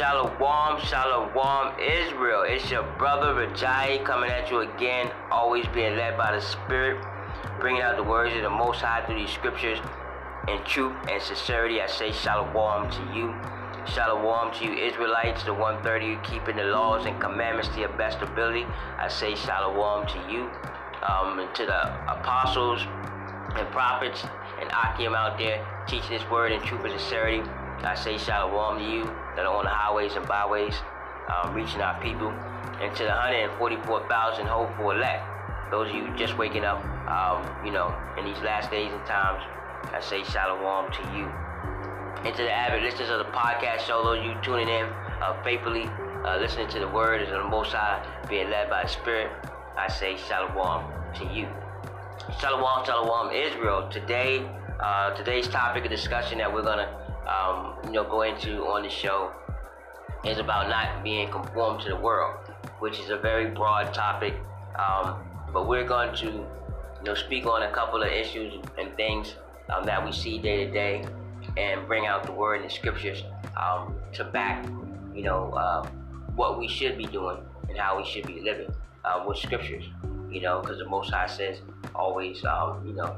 Shalom, Shalom, Israel. It's your brother Rajai coming at you again, always being led by the Spirit, bringing out the words of the Most High through these scriptures in truth and sincerity. I say Shalom to you. Shalom to you, Israelites, the 130 keeping the laws and commandments to your best ability. I say Shalom to you. Um, to the apostles and prophets and Akim out there teaching this word in truth and sincerity. I say shalom to you that are on the highways and byways, um, reaching our people, and to the 144,000 hopeful elect, those of you just waking up, um, you know, in these last days and times, I say shalom to you. And to the avid listeners of the podcast show, those you tuning in uh, faithfully, uh, listening to the word of the Most High, being led by the Spirit, I say shalom to you. Shalom, shalom, Israel. Today, uh, today's topic of discussion that we're gonna um, you know, go into on the show is about not being conformed to the world, which is a very broad topic. Um, but we're going to, you know, speak on a couple of issues and things um, that we see day to day, and bring out the word and the scriptures um, to back, you know, uh, what we should be doing and how we should be living uh, with scriptures. You know, because the Most High says always, you know,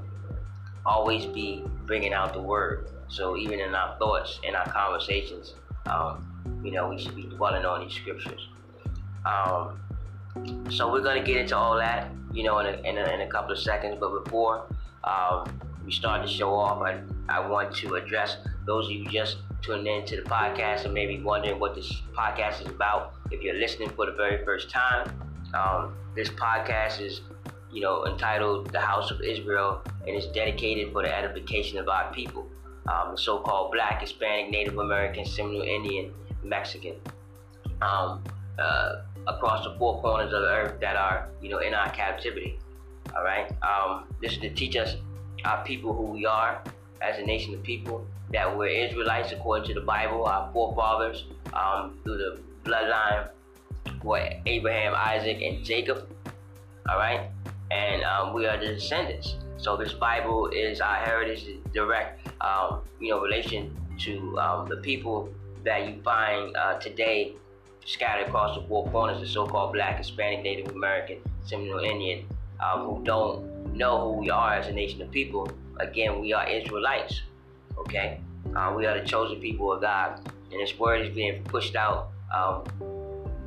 always be bringing out the word. So even in our thoughts, in our conversations, um, you know, we should be dwelling on these scriptures. Um, so we're going to get into all that, you know, in a, in a, in a couple of seconds. But before um, we start to show off, I, I want to address those of you just tuning in to the podcast and maybe wondering what this podcast is about. If you're listening for the very first time, um, this podcast is you know, entitled The House of Israel, and it's dedicated for the edification of our people, um, so-called Black, Hispanic, Native American, Seminole Indian, Mexican, um, uh, across the four corners of the earth that are, you know, in our captivity. All right. Um, this is to teach us our people who we are as a nation of people, that we're Israelites according to the Bible, our forefathers um, through the bloodline, were Abraham, Isaac, and Jacob. All right and um, we are the descendants. So this Bible is our heritage, direct, um, you know, relation to um, the people that you find uh, today scattered across the four corners, the so-called Black, Hispanic, Native American, Seminole Indian, um, who don't know who we are as a nation of people. Again, we are Israelites. Okay, uh, we are the chosen people of God, and this word is being pushed out um,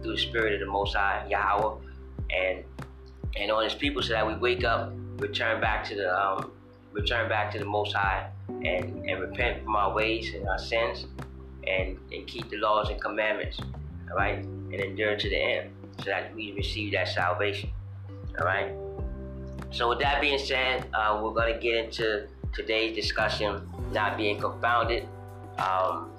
through the Spirit of the Most High Yahweh, and and on his people so that we wake up, return back to the um, return back to the Most High, and, and repent from our ways and our sins, and, and keep the laws and commandments, all right, and endure to the end, so that we receive that salvation, all right. So with that being said, uh, we're going to get into today's discussion, not being confounded, um,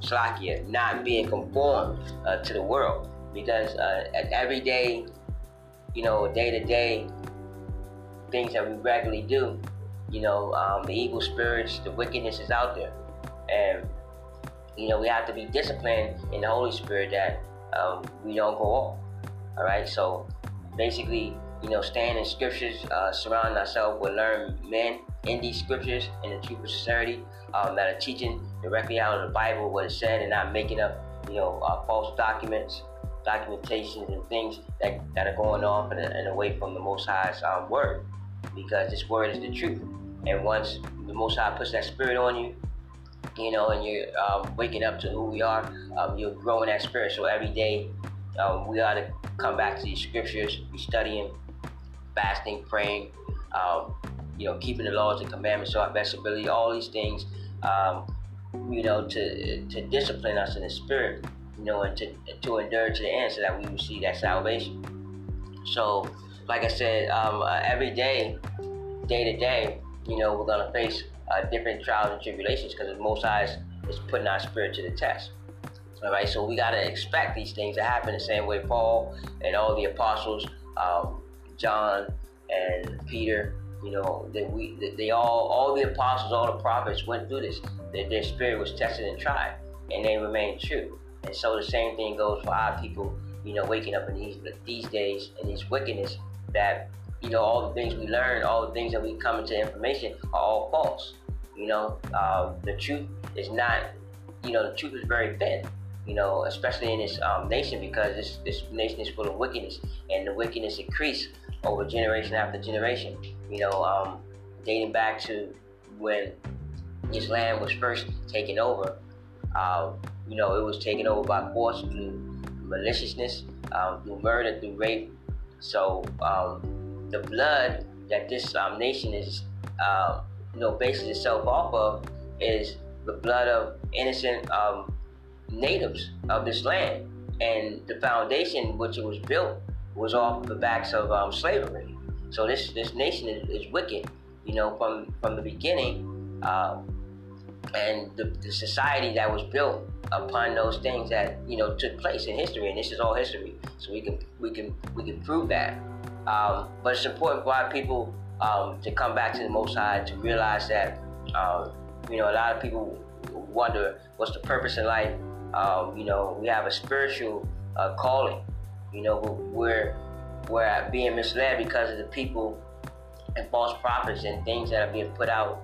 Slakia, not being conformed uh, to the world, because uh, every day you know, day to day things that we regularly do, you know, um, the evil spirits, the wickedness is out there. And, you know, we have to be disciplined in the Holy Spirit that um, we don't go off. All right. So basically, you know, staying in scriptures, uh, surrounding ourselves with learned men in these scriptures in the truth of sincerity um, that are teaching directly out of the Bible what it said and not making up, you know, uh, false documents documentations and things that, that are going off and, and away from the Most High's um, word, because this word is the truth. And once the Most High puts that spirit on you, you know, and you're um, waking up to who we are, um, you're growing that spirit. So every day, um, we ought to come back to these scriptures, be studying, fasting, praying, um, you know, keeping the laws and commandments to our best ability. All these things, um, you know, to to discipline us in the spirit you know, and to, to endure to the end so that we receive that salvation. So, like I said, um, uh, every day, day to day, you know, we're to face uh, different trials and tribulations because Most High is putting our spirit to the test. All right, so we got to expect these things to happen the same way Paul and all the apostles, um, John and Peter, you know, that we, that they all, all the apostles, all the prophets went through this. That their spirit was tested and tried, and they remained true. And so the same thing goes for our people, you know, waking up in these these days in this wickedness that, you know, all the things we learn, all the things that we come into information are all false. You know, um, the truth is not, you know, the truth is very thin. you know, especially in this um, nation because this, this nation is full of wickedness and the wickedness increased over generation after generation. You know, um, dating back to when this land was first taken over, uh, you know, it was taken over by force through maliciousness, um, through murder, through rape. So um, the blood that this um, nation is, uh, you know, bases itself off of is the blood of innocent um, natives of this land. And the foundation which it was built was off the backs of um, slavery. So this this nation is, is, wicked, you know, from from the beginning, uh, and the, the society that was built upon those things that you know took place in history, and this is all history. So we can we can we can prove that. Um, but it's important for our people um, to come back to the Most High to realize that um, you know a lot of people wonder what's the purpose in life um, you know, we have a spiritual uh, calling. You know, we're we're being misled because of the people and false prophets and things that are being put out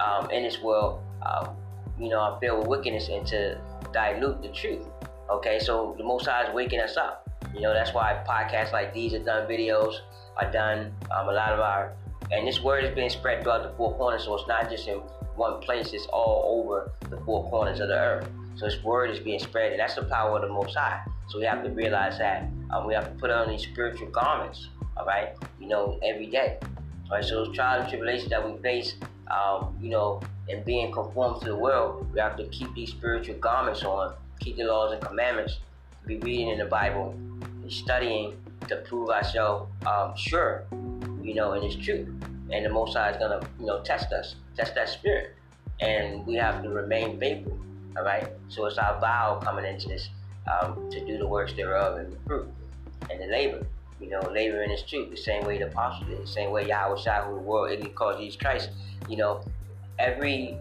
um, in this world. Um, you know, are filled with wickedness and to dilute the truth. Okay, so the Most High is waking us up. You know, that's why podcasts like these are done, videos are done. Um, a lot of our and this word is being spread throughout the four corners, so it's not just in one place; it's all over the four corners of the earth. So this word is being spread, and that's the power of the Most High. So we have to realize that um, we have to put on these spiritual garments, all right, you know, every day. Right, so those trials and tribulations that we face, um, you know, and being conformed to the world, we have to keep these spiritual garments on, keep the laws and commandments, be reading in the Bible, and studying to prove ourselves um, sure, you know, and it's true. And the Most High is gonna, you know, test us, test that spirit, and we have to remain faithful. All right. So it's our vow coming into this um, to do the works thereof and the fruit and the labor. You know, labor in the street, the same way the apostle did, the same way Yahweh Shai, who the world it called Jesus Christ. You know, every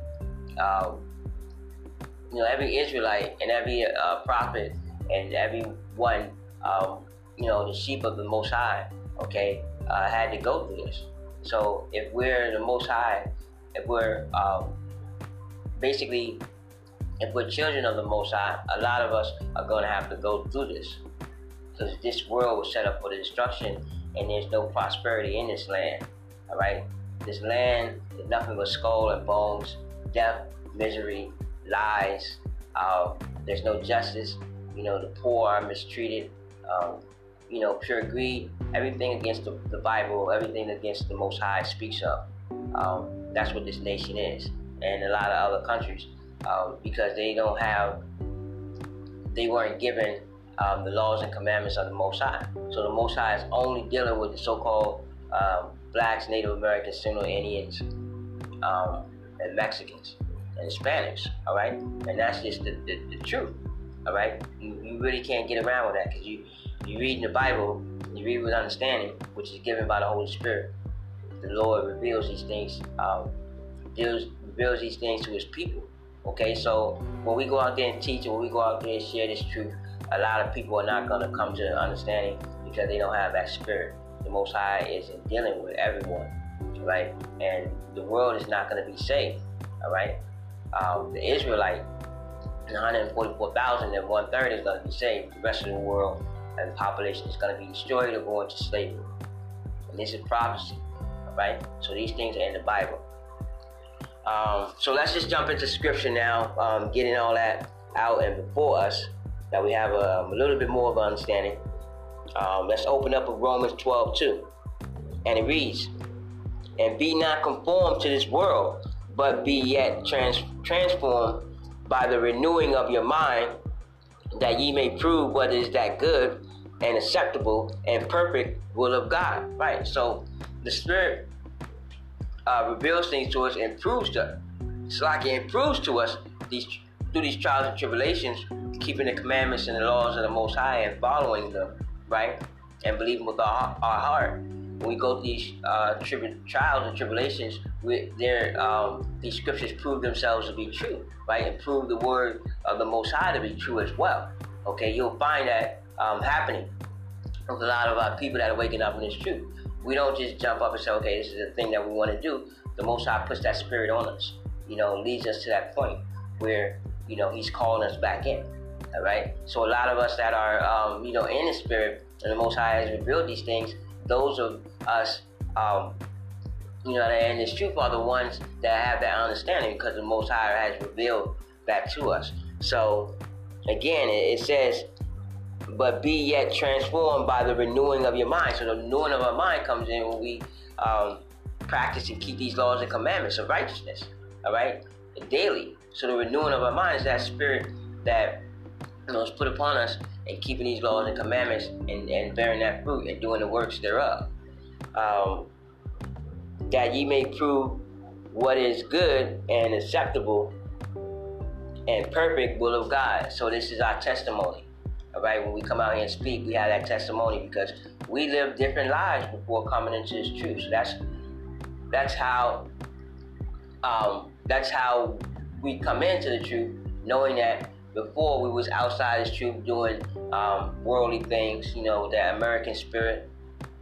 um, you know every Israelite and every uh, prophet and every one um, you know the sheep of the Most High, okay, uh, had to go through this. So if we're the Most High, if we're um, basically if we're children of the Most High, a lot of us are going to have to go through this. Because this world was set up for destruction and there's no prosperity in this land. All right? This land is nothing but skull and bones, death, misery, lies. Uh, there's no justice. You know, the poor are mistreated. Um, you know, pure greed. Everything against the, the, Bible, everything against the Most High speaks of. Um, that's what this nation is, and a lot of other countries um, because they don't have, they weren't given um, the laws and commandments of the Most High. So the Most High is only dealing with the so-called um, blacks, Native Americans, Seminole Indians, um, and Mexicans and Hispanics. All right, and that's just the, the, the truth. All right, you, you really can't get around with that because you you read in the Bible, you read with understanding, which is given by the Holy Spirit. The Lord reveals these things, um, reveals, reveals these things to His people. Okay, so when we go out there and teach, when we go out there and share this truth, a lot of people are not going to come to understanding because they don't have that spirit. The Most High is in dealing with everyone, right? And the world is not going to be saved, all right? Um, the Israelite, 144,000 and one third is going to be saved. The rest of the world and the population is going to be destroyed or go into slavery. And this is prophecy, all right? So these things are in the Bible. Um, so let's just jump into scripture now, um, getting all that out and before us, that we have a, a little bit more of an understanding. Um, let's open up with Romans 12 2. And it reads, And be not conformed to this world, but be yet trans- transformed by the renewing of your mind, that ye may prove what is that good and acceptable and perfect will of God. Right? So the Spirit uh, reveals things to us and proves to us. it's like it proves to us these through these trials and tribulations, keeping the commandments and the laws of the Most High and following them, right, and believing with our, our heart. When we go through these uh, tri- trials and tribulations, we, um, these scriptures prove themselves to be true, right, and prove the word of the Most High to be true as well. Okay, you'll find that um, happening with a lot of uh, people that are waking up in this truth. We don't just jump up and say, okay, this is the thing that we want to do. The Most High puts that spirit on us, you know, leads us to that point where, you know, He's calling us back in. All right. So a lot of us that are, um, you know, in the spirit, and the Most High has revealed these things. Those of us, um, you know, in this truth are the ones that have that understanding because the Most High has revealed that to us. So again, it says, but be yet transformed by the renewing of your mind. So the renewing of our mind comes in when we um, practice and keep these laws and commandments of righteousness. All right, daily. So the renewing of our mind is that spirit that know, put upon us and keeping these laws and commandments and, and bearing that fruit and doing the works thereof. Um, that ye may prove what is good and acceptable and perfect will of God. So this is our testimony. All right, when we come out here and speak, we have that testimony because we live different lives before coming into this truth. So that's that's how um, that's how we come into the truth, knowing that before we was outside this troop doing um, worldly things, you know, that American spirit,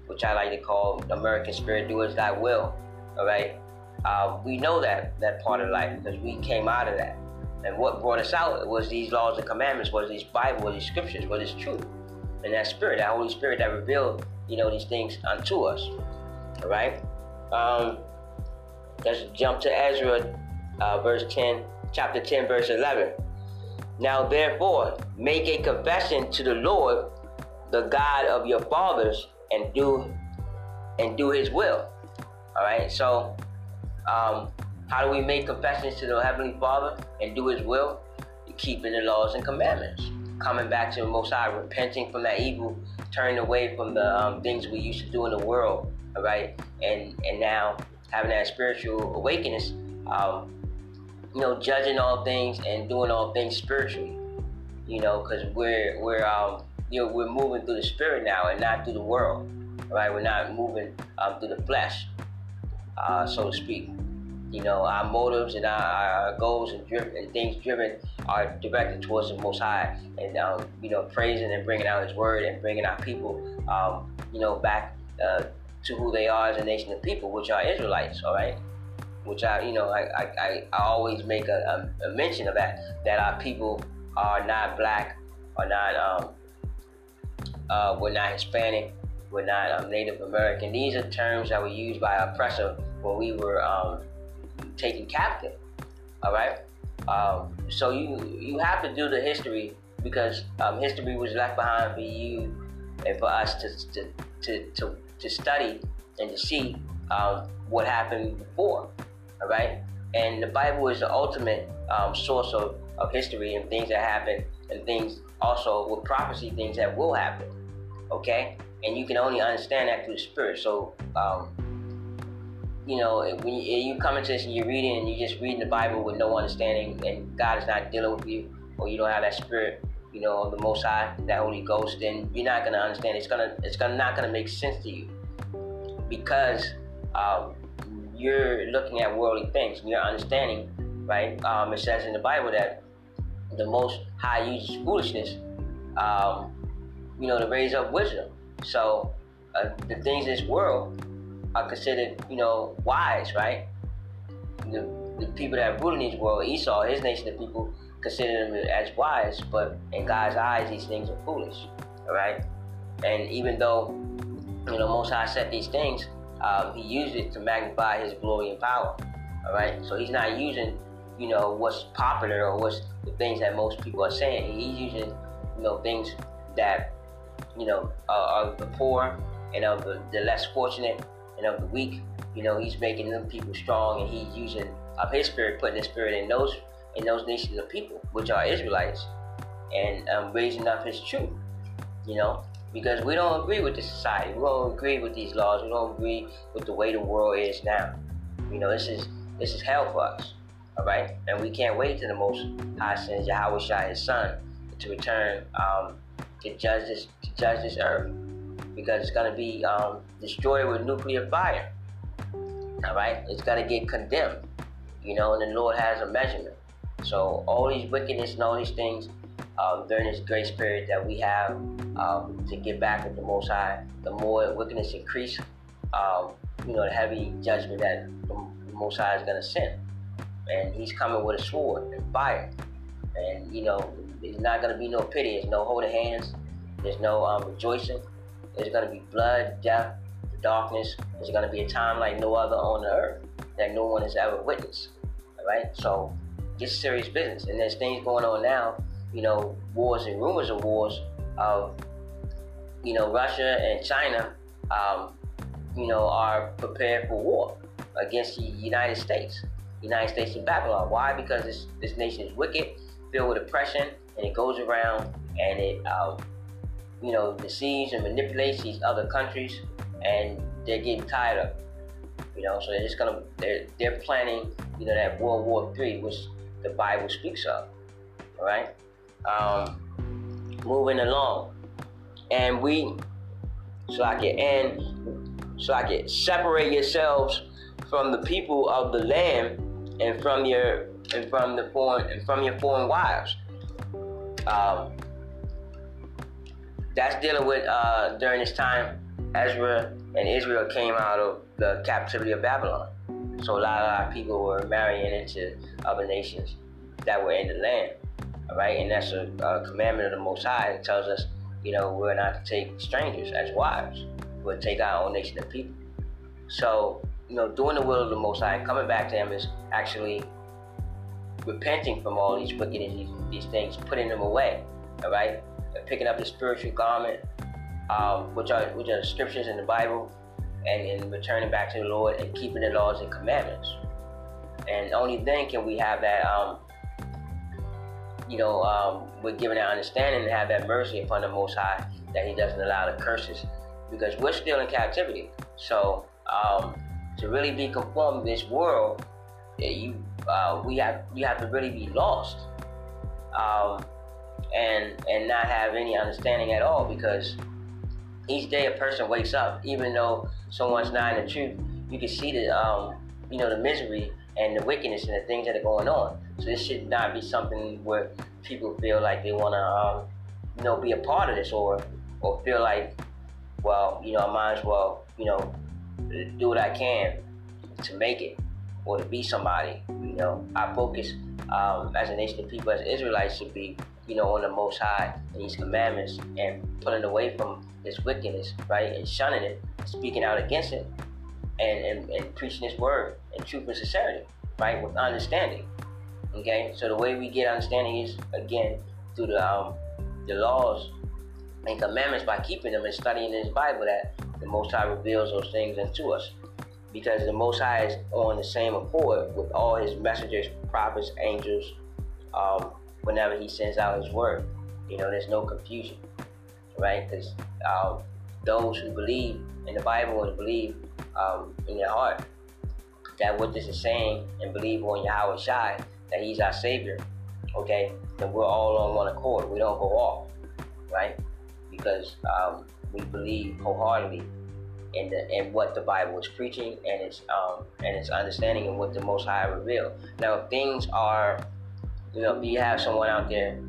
which I like to call American spirit, do as thy will. All right, uh, we know that that part of life because we came out of that. And what brought us out was these laws and commandments, was these Bible, was these scriptures, was this truth. And that spirit, that Holy Spirit that revealed, you know, these things unto us. All right? Um, let's jump to Ezra, uh, verse 10, chapter 10, verse 11. Now therefore, make a confession to the Lord, the God of your fathers, and do and do his will. All right, so um, how do we make confessions to the Heavenly Father and do His will? Keeping the laws and commandments, coming back to the Most High, repenting from that evil, turning away from the um, things we used to do in the world, all right, and and now having that spiritual awakeness, um, you know, judging all things and doing all things spiritually, you know, because we're we're um, you know we're moving through the spirit now and not through the world, right? We're not moving um, through the flesh, uh, so to speak. You know, our motives and our, our goals and, driven, and things driven are directed towards the Most High, and um, you know, praising and bringing out His Word and bringing our people, um, you know, back uh, to who they are as a nation of people, which are Israelites. All right, which I, you know, I, I, I always make a, a, a mention of that that our people are not black, are not um, uh, we're not Hispanic, we're not um, Native American. These are terms that were used by oppressor when we were um, taken captive. All right. Um, so you you have to do the history because um, history was left behind for you and for us to to to, to, to study and to see um, what happened before. All right. And the Bible is the ultimate um, source of, of history and things that happen and things also with prophecy, things that will happen. Okay. And you can only understand that through the Spirit. So um, you know, when you, come into this and you're reading and you're just reading the Bible with no understanding, and God is not dealing with you, or you don't have that spirit, you know, the Most High, that Holy Ghost, then you're not gonna understand. It's gonna, it's gonna not gonna make sense to you because um, you're looking at worldly things. You're understanding, right? Um, it says in the Bible that the Most High uses foolishness, um, you know, to raise up wisdom. So uh, the things in this world are considered, you know, wise, right? The, the people that rule in this world, Esau, his nation of people, consider them as wise, but in God's eyes, these things are foolish, all right? And even though, you know, Most High said these things, um, he used it to magnify his glory and power, all right? So he's not using, you know, what's popular or what's the things that most people are saying. He's using, you know, things that, you know, are, are the poor and of the, the less fortunate and of the weak. You know, he's making them people strong, and he's using of his spirit, putting his spirit in those in those nations of people, which are Israelites, and um, raising up his truth. You know, because we don't agree with the society, we don't agree with these laws, we don't agree with the way the world is now. You know, this is this is hell for us. All right, and we can't wait to the Most High sends Yahweh Shai, His Son, to return um, to judge this to judge this earth because it's going to be um, destroyed with nuclear fire. All right, it's to get condemned, you know, and the Lord has a measurement. So all these wickedness and all these things um, during this grace period that we have um, to get back with the Most High, the more wickedness increase, um, you know, the heavy judgment that the Most High is going to send, and He's coming with a sword and fire. And you know, there's not gonna be no pity. There's no holding hands. There's no um, rejoicing. There's gonna be blood, death, darkness. There's gonna be a time like no other on the earth that no one has ever witnessed. All right, so it's serious business, and there's things going on now. You know, wars and rumors of wars of you know Russia and China. Um, you know, are prepared for war against the United States. United States of Babylon. Why? Because this, this nation is wicked, filled with oppression, and it goes around and it, um, you know, deceives and manipulates these other countries, and they're getting tired of it. You know, so they're just gonna they're they're planning, you know, that World War Three, which the Bible speaks of. All right, um, moving along, and we, so it, and end, it, separate yourselves from the people of the land and from your and from the foreign and from your foreign wives. Um, that's dealing with uh, during this time Ezra and Israel came out of the captivity of Babylon. So a lot, a lot of people were marrying into other nations that were in the land. Right, and that's a, a commandment of the Most High. It tells us, you know, we're not to take strangers as wives. We'll take our own nation of people. So you know, doing the will of the Most High, coming back to Him is actually repenting from all these wickedness, these, these things, putting them away. All right, and picking up the spiritual garment, um, which are which are scriptures in the Bible, and, and returning back to the Lord and keeping the laws and commandments. And only then can we have that, um, you know, um, we're given that understanding and have that mercy upon the Most High that He doesn't allow the curses, because we're still in captivity. So um, to really be conformed to this world, you uh, we have you have to really be lost, um, and and not have any understanding at all because each day a person wakes up, even though someone's not in the truth, you can see the um, you know the misery and the wickedness and the things that are going on. So this should not be something where people feel like they want to um, you know be a part of this or or feel like well you know I might as well you know do what I can to make it or to be somebody. You know, our focus um, as a nation of people, as Israelites, should be, you know, on the Most High and His commandments and pulling away from this wickedness, right, and shunning it, speaking out against it, and, and, and preaching His word in truth and sincerity, right, with understanding. Okay, so the way we get understanding is again through the um, the laws and commandments by keeping them and studying His Bible that the Most High reveals those things unto us. Because the Most High is on the same accord with all his messengers, prophets, angels, um, whenever he sends out his word. You know, there's no confusion, right? Because um, those who believe in the Bible and believe um, in their heart that what this is saying and believe on Yahweh Shai, that he's our Savior, okay, then we're all on one accord. We don't go off, right? Because um, we believe wholeheartedly in the in what the Bible is preaching and its um and its understanding and what the Most High revealed. Now, if things are, you know, if you have someone out there,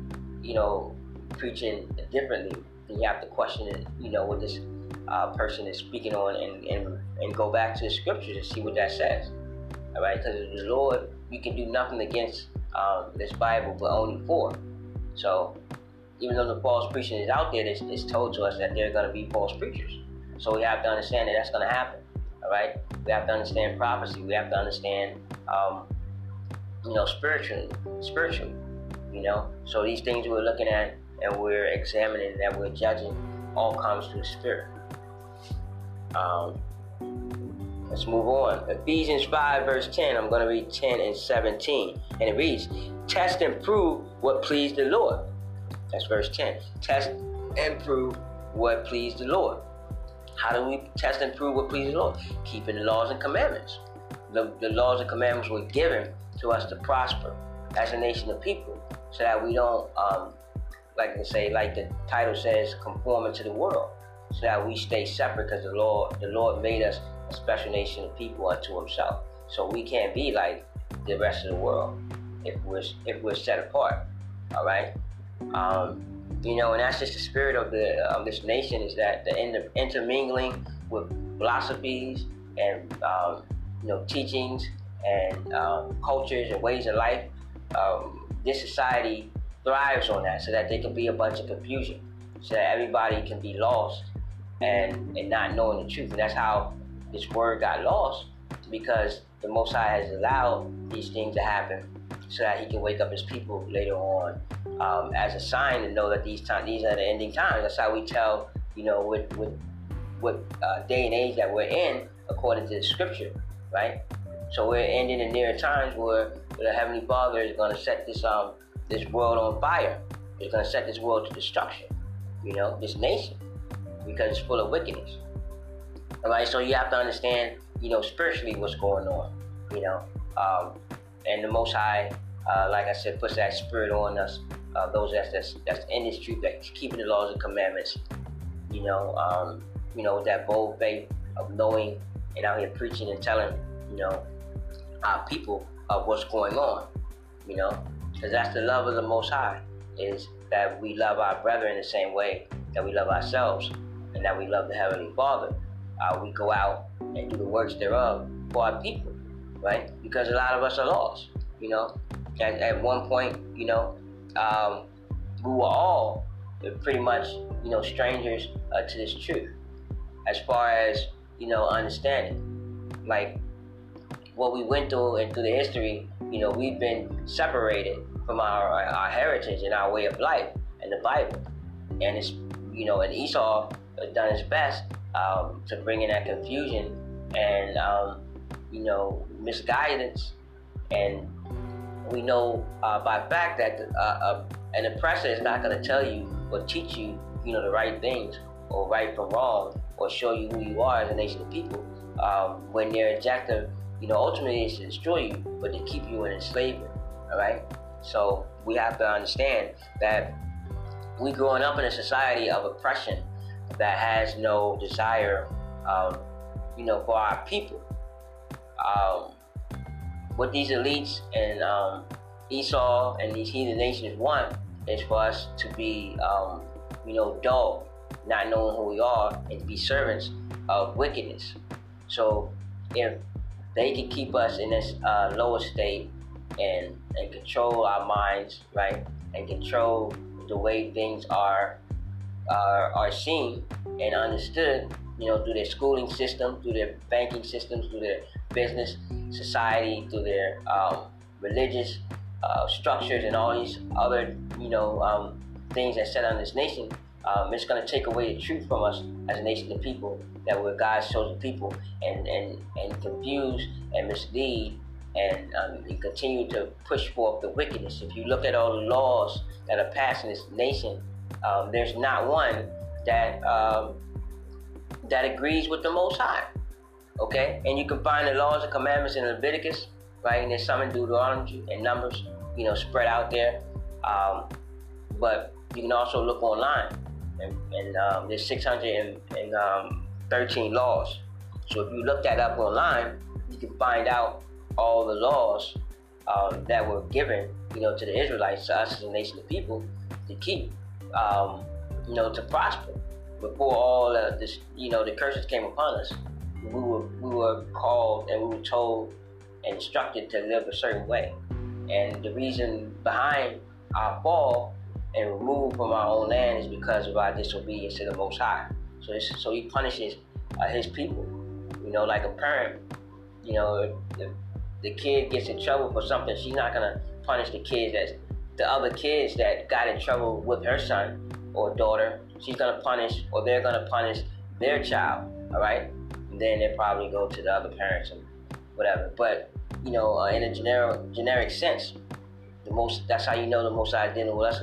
you know, preaching differently, you have to question it. You know, what this uh, person is speaking on, and, and and go back to the scriptures and see what that says. All right, because the Lord, you can do nothing against um, this Bible, but only for. So even though the false preaching is out there, it's, it's told to us that there are going to be false preachers. So we have to understand that that's going to happen. All right, we have to understand prophecy. We have to understand, um, you know, spiritually, spiritually. You know, so these things we're looking at and we're examining, that we're judging, all comes through the spirit. Um, let's move on. Ephesians 5, verse 10. I'm going to read 10 and 17. And it reads, Test and prove what pleased the Lord. That's verse 10. Test and prove what pleased the Lord. How do we test and prove what pleases the Lord? Keeping the laws and commandments. The, the laws and commandments were given to us to prosper as a nation of people so that we don't, um, like I say, like the title says, conforming to the world. So that we stay separate because the Lord, the Lord made us a special nation of people unto himself. So we can't be like the rest of the world if we're if we're set apart. All right. Um, you know, and that's just the spirit of the of this nation is that the inter- intermingling with philosophies and um, you know teachings and um, cultures and ways of life. Um, this society thrives on that so that there can be a bunch of confusion, so that everybody can be lost and and not knowing the truth. And that's how this word got lost because the Most High has allowed these things to happen so that He can wake up His people later on um, as a sign to know that these time these are the ending times. That's how we tell you know what what what uh, day and age that we're in according to the Scripture, right? So we're ending in near times where, where the Heavenly Father is going to set this um this world on fire. He's going to set this world to destruction. You know, this nation because it's full of wickedness. All right, so you have to understand, you know, spiritually what's going on. You know, um, and the Most High, uh, like I said, puts that spirit on us. Uh, those that's, that's that's in this truth, that's keeping the laws and commandments. You know, um, you know, that bold faith of knowing and out here preaching and telling, you know, our people of what's going on. You know, because that's the love of the Most High is that we love our brethren in the same way that we love ourselves and that we love the Heavenly Father. Uh, we go out and do the works thereof for our people, right? Because a lot of us are lost, you know. At, at one point, you know, um, we were all pretty much, you know, strangers uh, to this truth as far as, you know, understanding. Like, what we went through and through the history, you know, we've been separated from our, our heritage and our way of life and the Bible. And it's, you know, and Esau done his best um, to bring in that confusion and, um, you know, misguidance. And we know uh, by fact that uh, uh, an oppressor is not going to tell you or teach you, you know, the right things or right from wrong or show you who you are as a nation of people um, when their objective you know, ultimately it's to destroy you, but to keep you in enslavement. All right. So we have to understand that we growing up in a society of oppression that has no desire, um, you know, for our people. Um, what these elites and um, Esau and these heathen nations want is for us to be, um, you know, dull, not knowing who we are, and to be servants of wickedness. So if they can keep us in this uh, lower state and and control our minds, right? And control the way things are are, are seen and understood, you know, through their schooling system, through their banking systems, through their business society, through their um, religious uh, structures, and all these other, you know, um, things that set on this nation um, it's going to take away the truth from us as a nation of people that we're God's chosen people and, and, and confuse and mislead and, um, and continue to push forth the wickedness. If you look at all the laws that are passed in this nation, um, there's not one that um, that agrees with the Most High. Okay, and you can find the laws and commandments in Leviticus, right? And there's some in Deuteronomy and Numbers, you know, spread out there. Um, but you can also look online and, and um, there's 613 um, laws. So if you look that up online, you can find out all the laws um, that were given, you know, to the Israelites, to us as a nation of people, to keep, um, you know, to prosper. Before all of this, you know, the curses came upon us, we were we were called and we were told and instructed to live a certain way. And the reason behind our fall and removed from our own land is because of our disobedience to the Most High. So, so He punishes uh, His people. You know, like a parent. You know, if, the kid gets in trouble for something, she's not gonna punish the kids that the other kids that got in trouble with her son or daughter. She's gonna punish, or they're gonna punish their child. All right, and then they probably go to the other parents and whatever. But you know, uh, in a generic generic sense, the most that's how you know the most High with us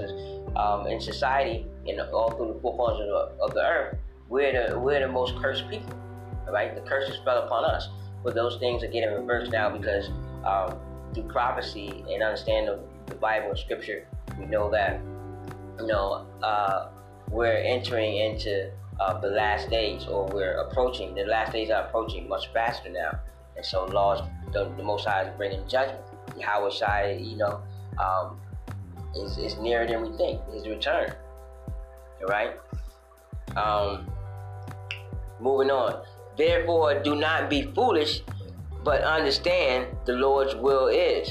um, in society and all through the four corners of the, of the earth, we're the we're the most cursed people. Right? The curses fell upon us, but those things are getting reversed now because um, through prophecy and understanding the Bible and Scripture, we know that you know uh, we're entering into uh, the last days, or we're approaching. The last days are approaching much faster now, and so laws, the, the Most High is bringing judgment. Yahweh Shai, you know, um, is, is nearer than we think. His return. All right. Um, moving on. Therefore, do not be foolish, but understand the Lord's will is.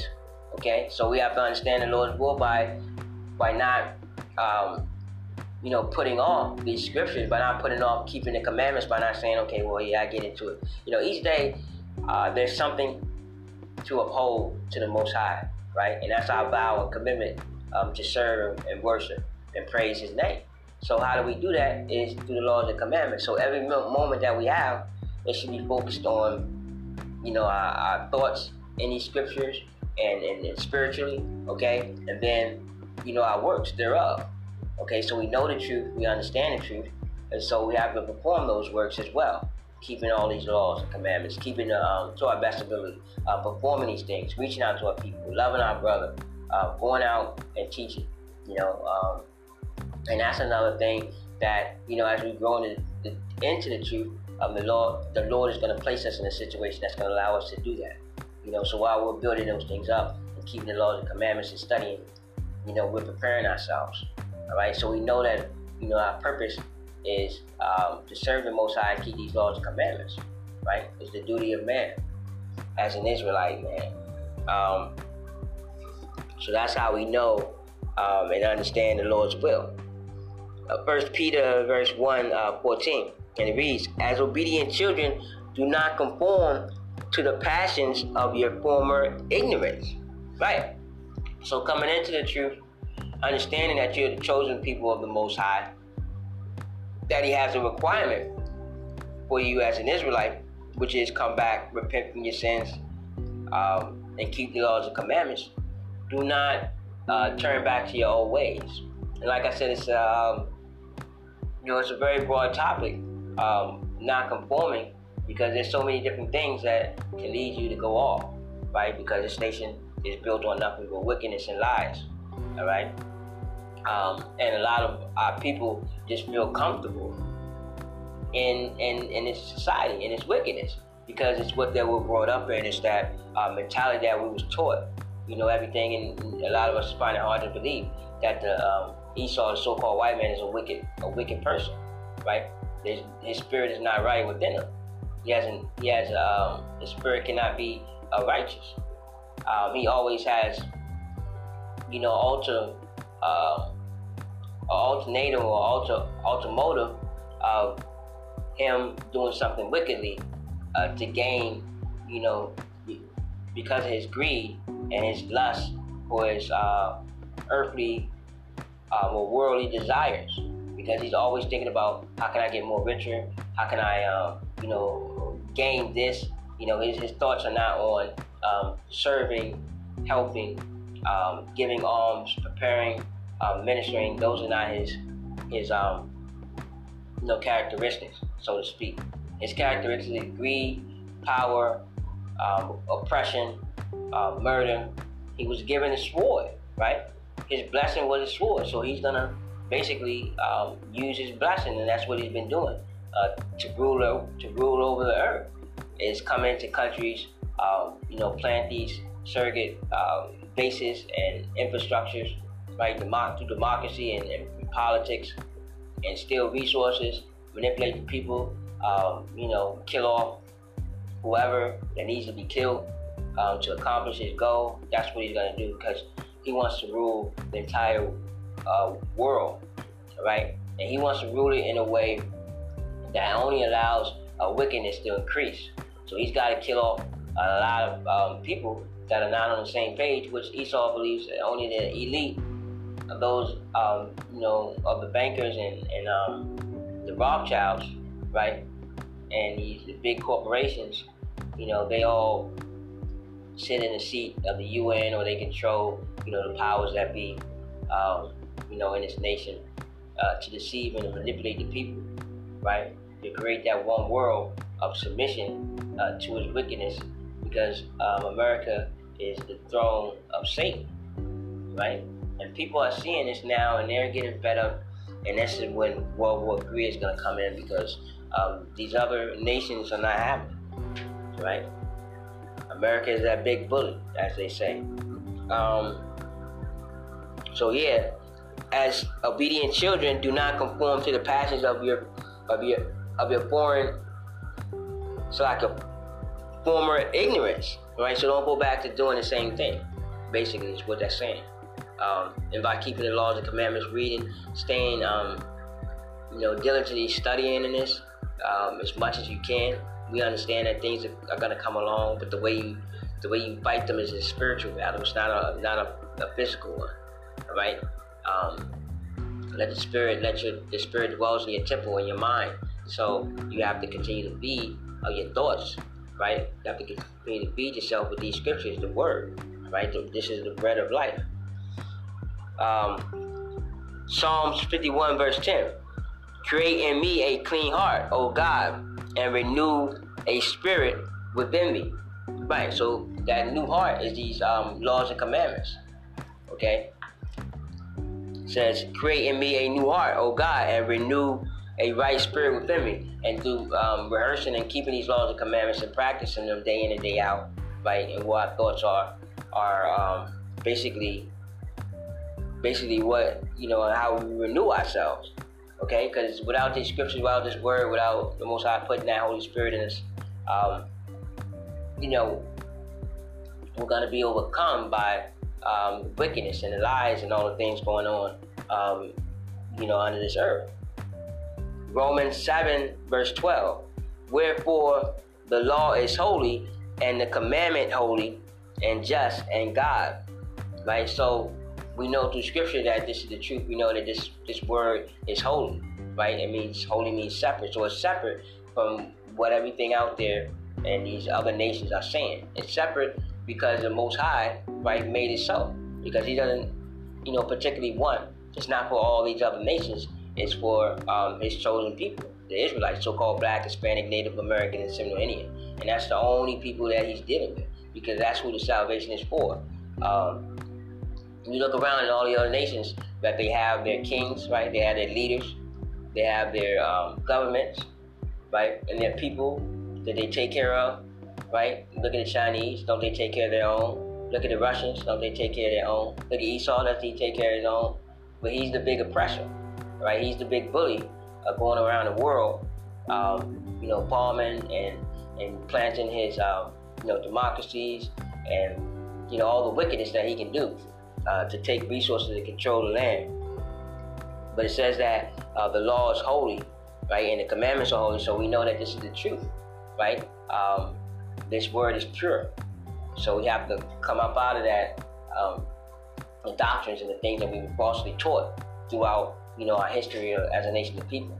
Okay, so we have to understand the Lord's will by by not, um, you know, putting off these scriptures, by not putting off keeping the commandments, by not saying, okay, well, yeah, I get into it. You know, each day uh, there's something to uphold to the Most High, right? And that's our vow and commitment um, to serve and worship and praise His name. So how do we do that? Is through the laws and commandments. So every moment that we have, it should be focused on, you know, our, our thoughts in these scriptures and, and, and spiritually, okay, and then you know our works thereof. Okay, so we know the truth, we understand the truth, and so we have to perform those works as well keeping all these laws and commandments, keeping um, to our best ability, uh, performing these things, reaching out to our people, loving our brother, uh, going out and teaching. You know, um, and that's another thing that you know as we grow into the, into the truth, um, the Lord, the Lord is going to place us in a situation that's going to allow us to do that. You know, so while we're building those things up and keeping the laws and commandments and studying, you know, we're preparing ourselves. All right, so we know that you know our purpose is um, to serve the Most High and keep these laws and commandments. Right, it's the duty of man as an Israelite man. Um, so that's how we know um, and understand the Lord's will. Uh, First Peter, verse 1, uh, 14, and it reads, As obedient children, do not conform to the passions of your former ignorance. Right? So coming into the truth, understanding that you're the chosen people of the Most High, that He has a requirement for you as an Israelite, which is come back, repent from your sins, um, and keep the laws and commandments. Do not uh, turn back to your old ways. And like I said, it's um, you know it's a very broad topic, um, not conforming, because there's so many different things that can lead you to go off, right? Because this nation is built on nothing but wickedness and lies, all right? Um, and a lot of our people just feel comfortable in in in this society in its wickedness because it's what they were brought up in. It's that uh, mentality that we was taught. You know, everything, and a lot of us find it hard to believe that the um, Esau, the so-called white man, is a wicked a wicked person, right? His, his spirit is not right within him. He hasn't. He has. Um, his spirit cannot be uh, righteous. Um, he always has, you know, ultra uh, alternative or alter alter motive of him doing something wickedly uh, to gain, you know, because of his greed and his lust for his uh, earthly uh, or worldly desires. Because he's always thinking about how can I get more richer? How can I, um, you know, gain this? You know, his, his thoughts are not on um, serving, helping, um, giving alms, preparing uh, ministering, those are not his his um you know characteristics, so to speak. His characteristics: greed, power, um, oppression, uh, murder. He was given a sword, right? His blessing was a sword, so he's gonna basically um, use his blessing, and that's what he's been doing uh, to rule to rule over the earth. Is come into countries, um, you know, plant these surrogate uh, bases and infrastructures right? Through democracy and, and, politics, and steal resources, manipulate the people, um, you know, kill off whoever that needs to be killed um, to accomplish his goal. That's what he's going to do because he wants to rule the entire uh, world, right? And he wants to rule it in a way that only allows uh, wickedness to increase. So he's got to kill off a lot of um, people that are not on the same page, which Esau believes only the elite those um, you know of the bankers and, and um, the Rothschilds, right? And these the big corporations, you know, they all sit in the seat of the UN or they control, you know, the powers that be, um, you know, in this nation uh, to deceive and manipulate the people, right? To create that one world of submission uh, to his wickedness, because um, America is the throne of Satan, right? And people are seeing this now and they're getting fed up. And this is when World War III is going to come in because um, these other nations are not happy, right? America is that big bully, as they say. Um, so yeah, as obedient children, do not conform to the passions of your of your of your foreign, so like a former ignorance, right? So don't go back to doing the same thing. Basically, is what that's saying. Um, and by keeping the laws and commandments, reading, staying, um, you know, diligently studying in this um, as much as you can. We understand that things are, going to come along, but the way you the way you fight them is a spiritual battle. It's not a not a, a physical one. All right. Um, let the spirit let your the spirit dwells in your temple in your mind. So you have to continue to feed uh, your thoughts, right? You have to continue to feed yourself with these scriptures, the word, right? This is the bread of life. Um, Psalms 51 verse 10. Create in me a clean heart, O God, and renew a spirit within me. Right, so that new heart is these um, laws and commandments. Okay? It says, create in me a new heart, O God, and renew a right spirit within me. And through um, rehearsing and keeping these laws and commandments and practicing them day in and day out, right, and what our thoughts are, are um, basically, basically what, you know, how we renew ourselves. Okay? Because without these scriptures, without this word, without the Most High putting that Holy Spirit in us, um, you know, we're to be overcome by um, wickedness and the lies and all the things going on, um, you know, under this earth. Romans 7, verse 12. Wherefore the law is holy and the commandment holy and just and God. Right? So we know through scripture that this is the truth. We know that this this word is holy. Right? It means holy means separate. So it's separate from what everything out there and these other nations are saying. It's separate because the Most High, right, made it so. Because He doesn't, you know, particularly want. It's not for all these other nations. It's for um, His chosen people, the Israelites, so-called Black, Hispanic, Native American, and Seminole Indian. And that's the only people that He's dealing with because that's who the salvation is for. Um, you look around in all the other nations that they have their kings, right? They have their leaders, they have their um, governments, right, and their people that they take care of, right? Look at the Chinese, don't they take care of their own? Look at the Russians, don't they take care of their own? Look at Esau, does he take care of his own? But he's the big oppressor, right? He's the big bully uh, going around the world, um, you know, bombing and and planting his, um, you know, democracies and you know all the wickedness that he can do uh, to take resources to control the land. But it says that uh, the law is holy, right, and the commandments are holy, so we know that this is the truth right? Um, this word is pure. So we have to come up out of that, um, the doctrines and the things that we were falsely taught throughout, you know, our history as a nation of people,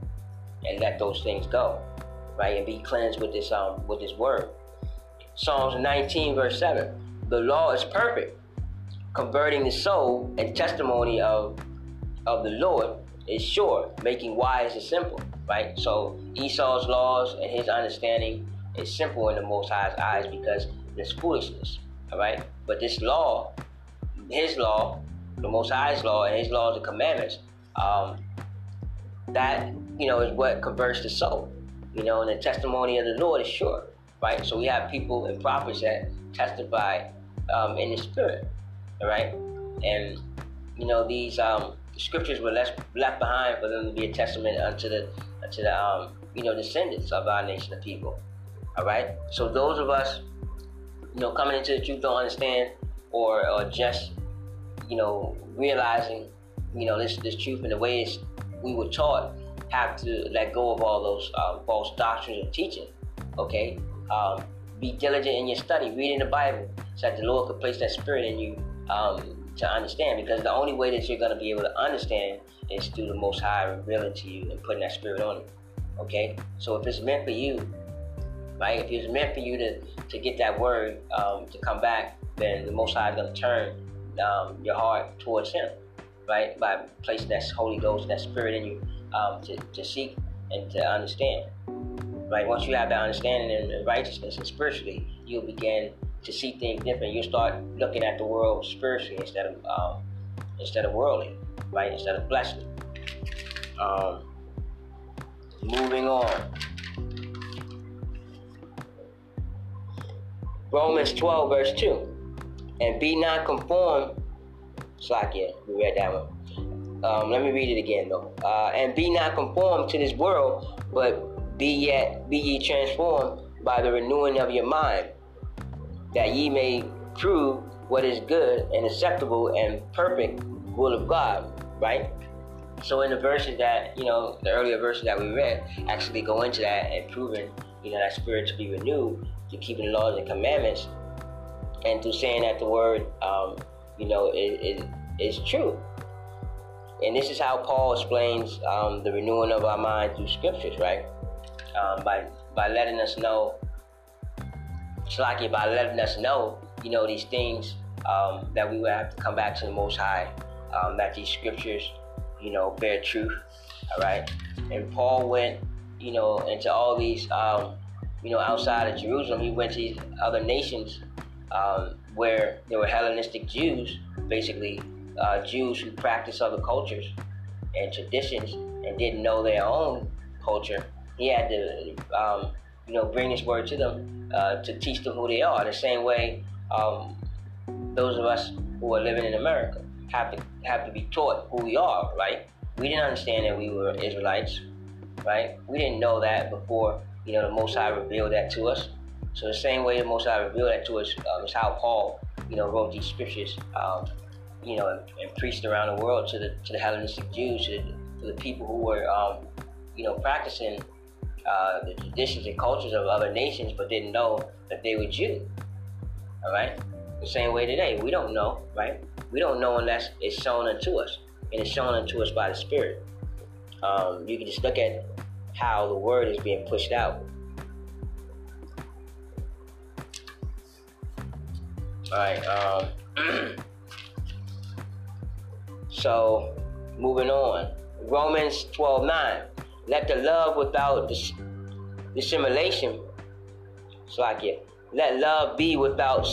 and let those things go, right? And be cleansed with this, um, with this word. Psalms 19, verse 7. The law is perfect, converting the soul, and testimony of of the Lord is sure, making wise the simple right? So Esau's laws and his understanding is simple in the Most High's eyes because it's foolishness, all right? But this law, his law, the Most High's law, and his laws and commandments, um, that you know is what converts the soul, you know, and the testimony of the Lord is sure, right? So we have people and prophets that testify um, in the spirit, all right? And you know these um, scriptures were left left behind for them to be a testament unto the to the um, you know descendants of our nation of people. All right. So those of us, you know, coming into the truth don't understand, or or just you know realizing, you know, this this truth and the ways we were taught, have to let go of all those um, false doctrines and teaching. Okay. Um, be diligent in your study, reading the Bible, so that the Lord could place that spirit in you um, to understand. Because the only way that you're going to be able to understand is through the Most High revealing to you and putting that spirit on you. Okay? So if it's meant for you, right? If it's meant for you to, to get that word um, to come back, then the Most High is going to turn um, your heart towards Him, right? By placing that Holy Ghost, that Spirit in you um, to, to seek and to understand. Right? Once you have that understanding and righteousness and spiritually, you'll begin to see things different. You'll start looking at the world spiritually instead of um, instead of worldly right? Instead of blessing. Um, moving on. Romans 12, verse 2. And be not conformed. Slakia, we read that one. Um, let me read it again though. Uh, and be not conformed to this world, but be yet be ye transformed by the renewing of your mind, that ye may prove what is good and acceptable and perfect will of God, right? So in the verses that, you know, the earlier verses that we read actually go into that and proving, you know, that spirit to be renewed to keeping the laws and commandments and through saying that the word, um, you know, is, is, is true. And this is how Paul explains um, the renewing of our mind through scriptures, right? Um, by by letting us know, like by letting us know, you know, these things um, that we would have to come back to the Most High, um, that these scriptures, you know, bear truth. All right. And Paul went, you know, into all these, um, you know, outside of Jerusalem. He went to these other nations um, where there were Hellenistic Jews, basically uh, Jews who practiced other cultures and traditions and didn't know their own culture. He had to, um, you know, bring this word to them uh, to teach them who they are. The same way um, those of us who are living in America have to have to be taught who we are. Right? We didn't understand that we were Israelites. Right? We didn't know that before. You know, the Most High revealed that to us. So the same way the Most High revealed that to us um, is how Paul, you know, wrote these scriptures um, you know, and, and, preached around the world to the to the Hellenistic Jews, to the, to the people who were, um, you know, practicing uh, the traditions and cultures of other nations, but didn't know that they were Jew. All right, the same way today, we don't know, right? We don't know unless it's shown unto us, and it's shown unto us by the Spirit. Um, you can just look at how the word is being pushed out. All right. Um, So, moving on. Romans 12 9. Let the love without dis- dissimulation, so I it. Let love be without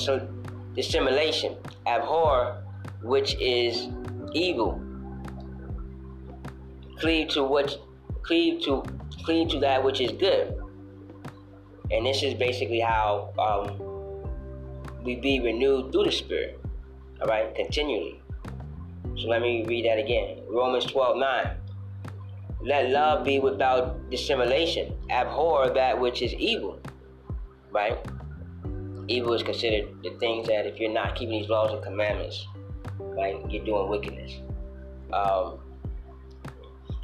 dissimulation. Abhor which is evil. Cleave to what cleave to cleave to that which is good. And this is basically how um, we be renewed through the Spirit. All right, continually. So let me read that again. Romans 12 9. Let love be without dissimulation. Abhor that which is evil. Right? Evil is considered the things that if you're not keeping these laws and commandments, right, you're doing wickedness. Um,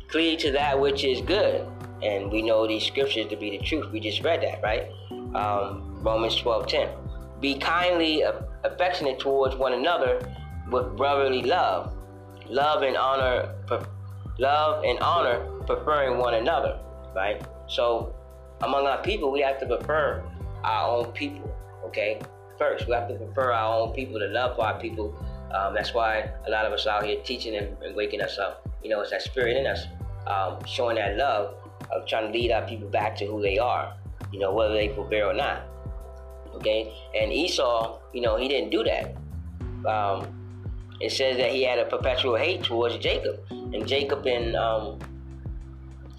cleave to that which is good. And we know these scriptures to be the truth. We just read that, right? Um, Romans 12 10. Be kindly affectionate towards one another with brotherly love love and honor, love and honor, preferring one another, right? So, among our people, we have to prefer our own people, okay? First, we have to prefer our own people, to love our people. Um, that's why a lot of us out here teaching and, and, waking us up. You know, it's that spirit in us, um, showing that love of trying to lead our people back to who they are, you know, whether they prevail or not. Okay? And Esau, you know, he didn't do that. Um, it says that he had a perpetual hate towards Jacob, and Jacob and um,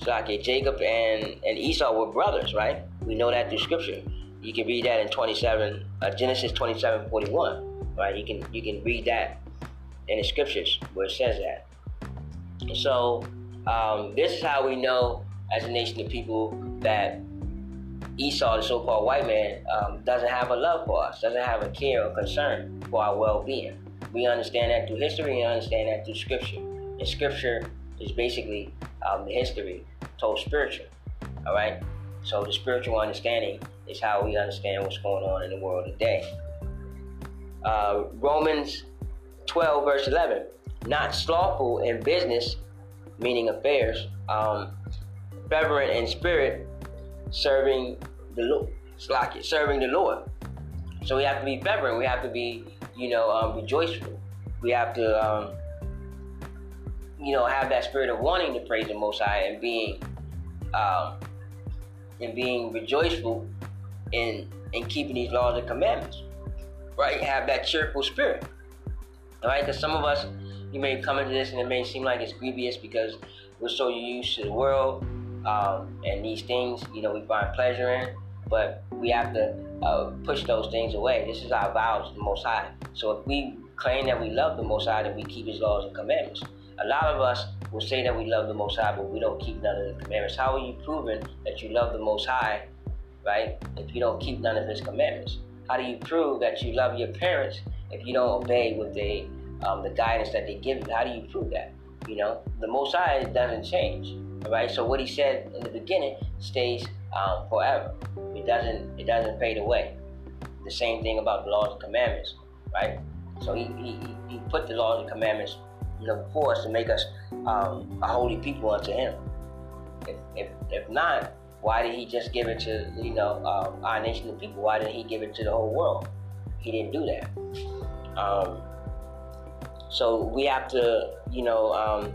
sorry, Jacob and and Esau were brothers, right? We know that through Scripture. You can read that in 27 uh, Genesis 27, 41, right? You can you can read that in the Scriptures where it says that. So um, this is how we know, as a nation of people, that Esau, the so-called white man, um, doesn't have a love for us, doesn't have a care or concern for our well-being. We understand that through history and understand that through scripture. And scripture is basically um, the history told spiritual. All right? So the spiritual understanding is how we understand what's going on in the world today. Uh, Romans 12, verse 11. Not slothful in business, meaning affairs, um, in spirit, serving the Lord. Serving the Lord. So we have to be fervent. We have to be you know, um, rejoiceful. We have to, um, you know, have that spirit of wanting to praise the Most High and being, um, and being rejoiceful in in keeping these laws and commandments. Right? Have that cheerful spirit. Right? Because some of us, you may come into this and it may seem like it's grievous because we're so used to the world um, and these things, you know, we find pleasure in but we have to uh, push those things away. This is our vows to the Most High. So if we claim that we love the Most High, then we keep His laws and commandments. A lot of us will say that we love the Most High, but we don't keep none of the commandments. How are you proving that you love the Most High, right? If you don't keep none of His commandments, how do you prove that you love your parents if you don't obey what they um, the guidance that they give you? How do you prove that? You know, the Most High doesn't change. All right. So what He said in the beginning stays um, forever. It doesn't. It doesn't fade away. The same thing about the laws and commandments, right? So He He, he put the laws and commandments, you know, before us to make us um, a holy people unto Him. If, if, if not, why did He just give it to you know um, our nation of people? Why didn't He give it to the whole world? He didn't do that. Um, so we have to, you know, um,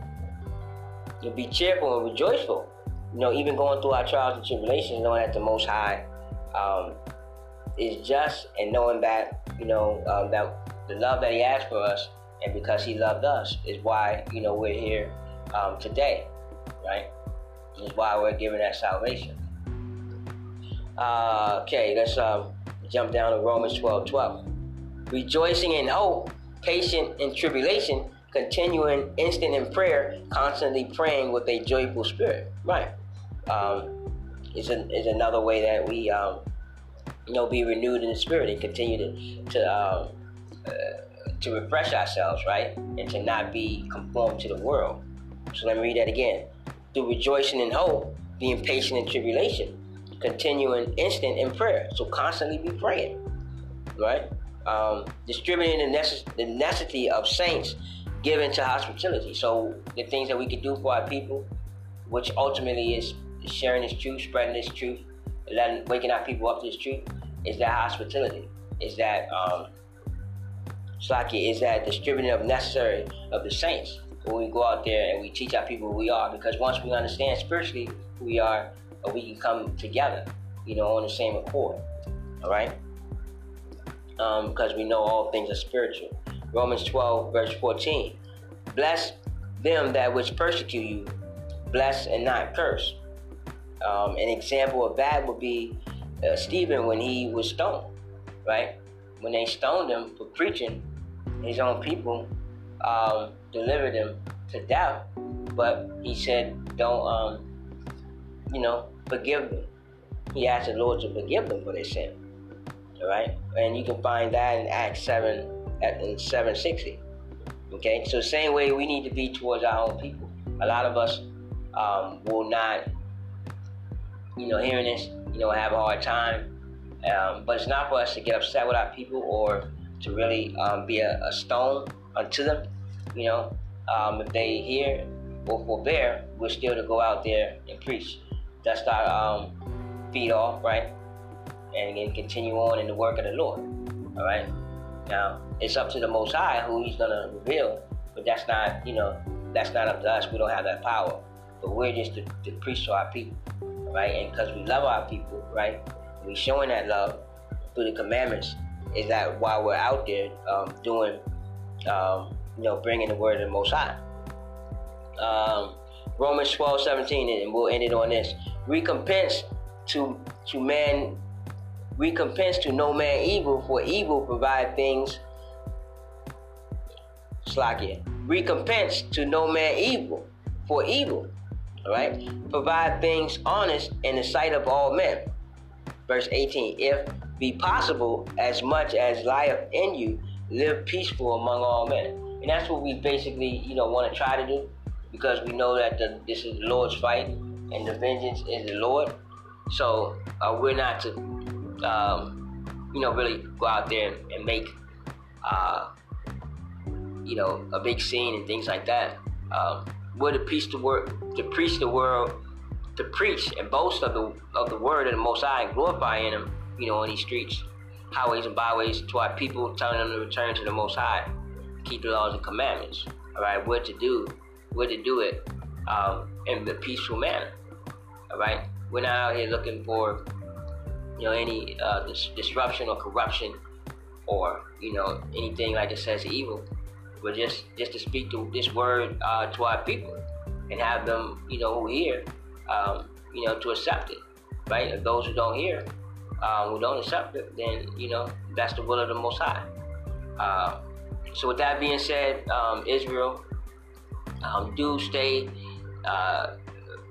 be cheerful and rejoiceful. You know, even going through our trials and tribulations, knowing that the Most High um, is just, and knowing that, you know, um, that the love that He has for us, and because He loved us, is why you know we're here um, today, right? Is why we're given that salvation. Uh, okay, let's um, jump down to Romans 12 12. Rejoicing in hope patient in tribulation, continuing instant in prayer, constantly praying with a joyful spirit. Right. Um, is, a, is another way that we, um, you know, be renewed in the spirit and continue to, to, um, uh, to refresh ourselves, right? And to not be conformed to the world. So let me read that again. Through rejoicing in hope, being patient in tribulation, continuing instant in prayer. So constantly be praying, right? um, distributing the, necess- the necessity of saints given to hospitality. So the things that we can do for our people, which ultimately is sharing this truth, spreading this truth, letting waking our people up to this truth, is that hospitality. Is that um, Slaki, is that distributing of necessary of the saints when we go out there and we teach our people who we are. Because once we understand spiritually who we are, we can come together, you know, on the same accord. All right um, because we know all things are spiritual. Romans 12, verse 14. Bless them that which persecute you, bless and not curse. Um, an example of that would be uh, Stephen when he was stoned, right? When they stoned him for preaching, his own people um, delivered him to death, but he said, "Don't, um, you know, forgive them." He asked the Lord to forgive them for their sin right? And you can find that in Acts 7 at in 760. Okay, so same way we need to be towards our own people. A lot of us um, will not, you know, hearing this, you know, have a hard time. Um, but it's not for us to get upset with our people or to really um, be a, a, stone unto them. You know, um, if they hear or forbear, we're still to go out there and preach. That's our um, feet off, right? and continue on in the work of the Lord. All right. Now it's up to the Most High who He's gonna reveal, but that's not you know that's not up to us. We don't have that power, but we're just to, to preach to our people, right? And because we love our people, right? we showing that love through the commandments. Is that while we're out there um, doing, um, you know, bringing the word of the Most High. Um, Romans 12, 17, and we'll end it on this. Recompense to to man recompense to no man evil, for evil provide things. Slakia. Recompense to no man evil, for evil. Alright? Provide things honest in the sight of all men. Verse 18. If be possible, as much as lieth in you, live peaceful among all men. And that's what we basically, you know, want to try to do because we know that the, this is the Lord's fight and the vengeance is the Lord. So uh, we're not to um, you know, really go out there and make, uh, you know, a big scene and things like that. Um, we're to preach the word, to preach the world, to preach and boast of the of the word of the Most High and glorifying Him, you know, on these streets, highways and byways to our people, telling them to return to the Most High, keep the laws and commandments. All right, what to do, where to do it um, in a peaceful manner. All right, we're not out here looking for you know any uh, dis- disruption or corruption or you know anything like it says evil but just just to speak to this word uh, to our people and have them you know who hear um, you know to accept it right those who don't hear um, who don't accept it then you know that's the will of the most high uh, so with that being said um, israel um, do stay uh,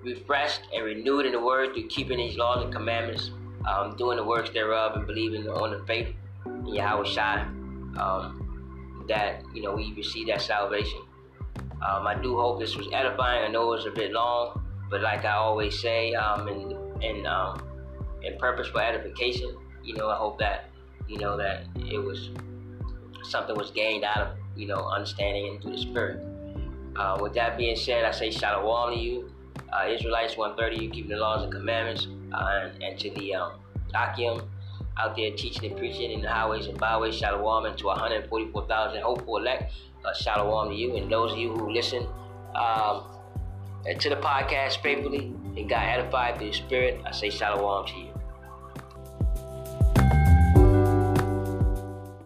refreshed and renewed in the word through keeping these laws and commandments um, doing the works thereof and believing on the faith in Yahawashi. Um, that you know we receive that salvation. Um, I do hope this was edifying. I know it was a bit long, but like I always say, um, in in um, in purpose for edification, you know, I hope that you know that it was something was gained out of you know understanding and through the spirit. Uh, with that being said, I say shalom to you, uh, Israelites 130, you keeping the laws and commandments, uh, and, and, to the um, Akim out there teaching and preaching in the highways and byways, shalom, and to 144,000 hopeful elect, uh, shalom to you, and those of you who listen um, to the podcast faithfully and got edified through the Spirit, I say shalom to you.